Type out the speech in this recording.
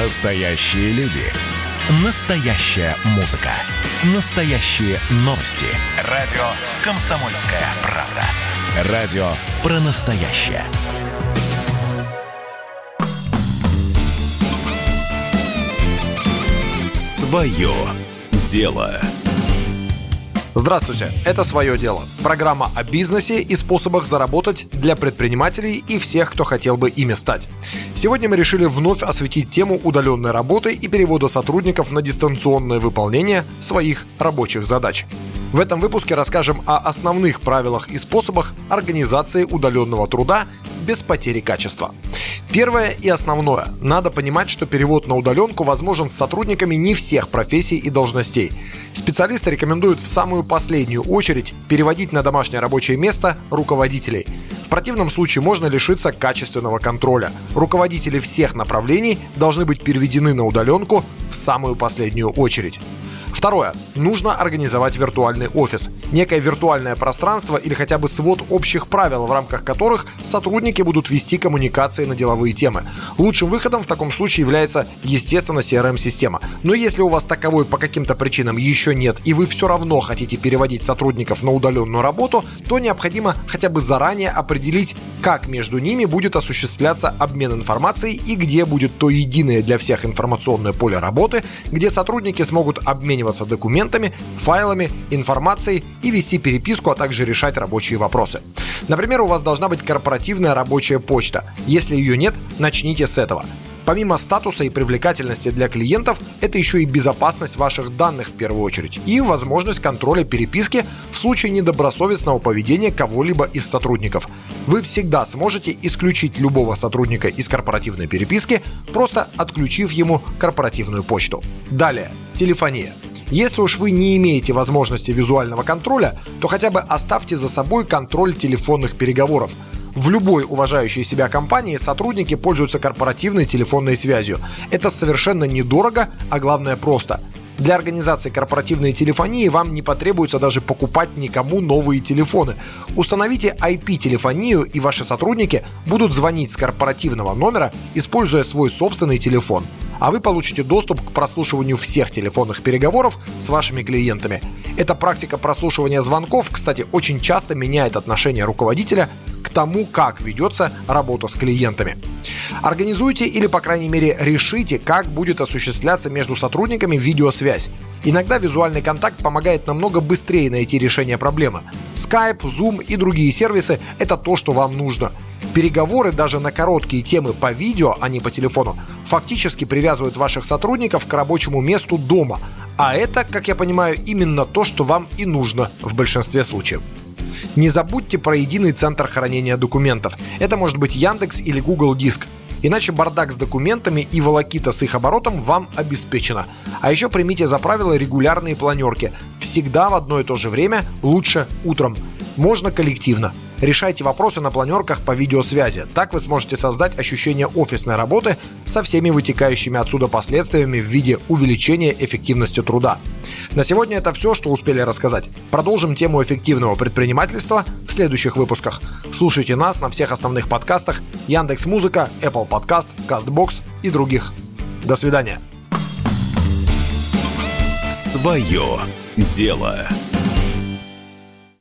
Настоящие люди. Настоящая музыка. Настоящие новости. Радио «Комсомольская правда». Радио про настоящее. Свое дело. Здравствуйте, это «Свое дело» – программа о бизнесе и способах заработать для предпринимателей и всех, кто хотел бы ими стать. Сегодня мы решили вновь осветить тему удаленной работы и перевода сотрудников на дистанционное выполнение своих рабочих задач. В этом выпуске расскажем о основных правилах и способах организации удаленного труда без потери качества. Первое и основное. Надо понимать, что перевод на удаленку возможен с сотрудниками не всех профессий и должностей. Специалисты рекомендуют в самую последнюю очередь переводить на домашнее рабочее место руководителей. В противном случае можно лишиться качественного контроля. Руководители всех направлений должны быть переведены на удаленку в самую последнюю очередь. Второе. Нужно организовать виртуальный офис. Некое виртуальное пространство или хотя бы свод общих правил, в рамках которых сотрудники будут вести коммуникации на деловые темы. Лучшим выходом в таком случае является, естественно, CRM-система. Но если у вас таковой по каким-то причинам еще нет, и вы все равно хотите переводить сотрудников на удаленную работу, то необходимо хотя бы заранее определить, как между ними будет осуществляться обмен информацией и где будет то единое для всех информационное поле работы, где сотрудники смогут обмениваться обмениваться документами, файлами, информацией и вести переписку, а также решать рабочие вопросы. Например, у вас должна быть корпоративная рабочая почта. Если ее нет, начните с этого. Помимо статуса и привлекательности для клиентов, это еще и безопасность ваших данных в первую очередь и возможность контроля переписки в случае недобросовестного поведения кого-либо из сотрудников. Вы всегда сможете исключить любого сотрудника из корпоративной переписки, просто отключив ему корпоративную почту. Далее, телефония. Если уж вы не имеете возможности визуального контроля, то хотя бы оставьте за собой контроль телефонных переговоров. В любой уважающей себя компании сотрудники пользуются корпоративной телефонной связью. Это совершенно недорого, а главное просто. Для организации корпоративной телефонии вам не потребуется даже покупать никому новые телефоны. Установите IP-телефонию, и ваши сотрудники будут звонить с корпоративного номера, используя свой собственный телефон а вы получите доступ к прослушиванию всех телефонных переговоров с вашими клиентами. Эта практика прослушивания звонков, кстати, очень часто меняет отношение руководителя к тому, как ведется работа с клиентами. Организуйте или, по крайней мере, решите, как будет осуществляться между сотрудниками видеосвязь. Иногда визуальный контакт помогает намного быстрее найти решение проблемы. Skype, Zoom и другие сервисы – это то, что вам нужно. Переговоры даже на короткие темы по видео, а не по телефону, фактически привязывают ваших сотрудников к рабочему месту дома. А это, как я понимаю, именно то, что вам и нужно в большинстве случаев. Не забудьте про единый центр хранения документов. Это может быть Яндекс или Google Диск. Иначе бардак с документами и волокита с их оборотом вам обеспечено. А еще примите за правило регулярные планерки. Всегда в одно и то же время, лучше утром. Можно коллективно. Решайте вопросы на планерках по видеосвязи. Так вы сможете создать ощущение офисной работы со всеми вытекающими отсюда последствиями в виде увеличения эффективности труда. На сегодня это все, что успели рассказать. Продолжим тему эффективного предпринимательства в следующих выпусках. Слушайте нас на всех основных подкастах Яндекс Музыка, Apple Podcast, Castbox и других. До свидания. Свое дело.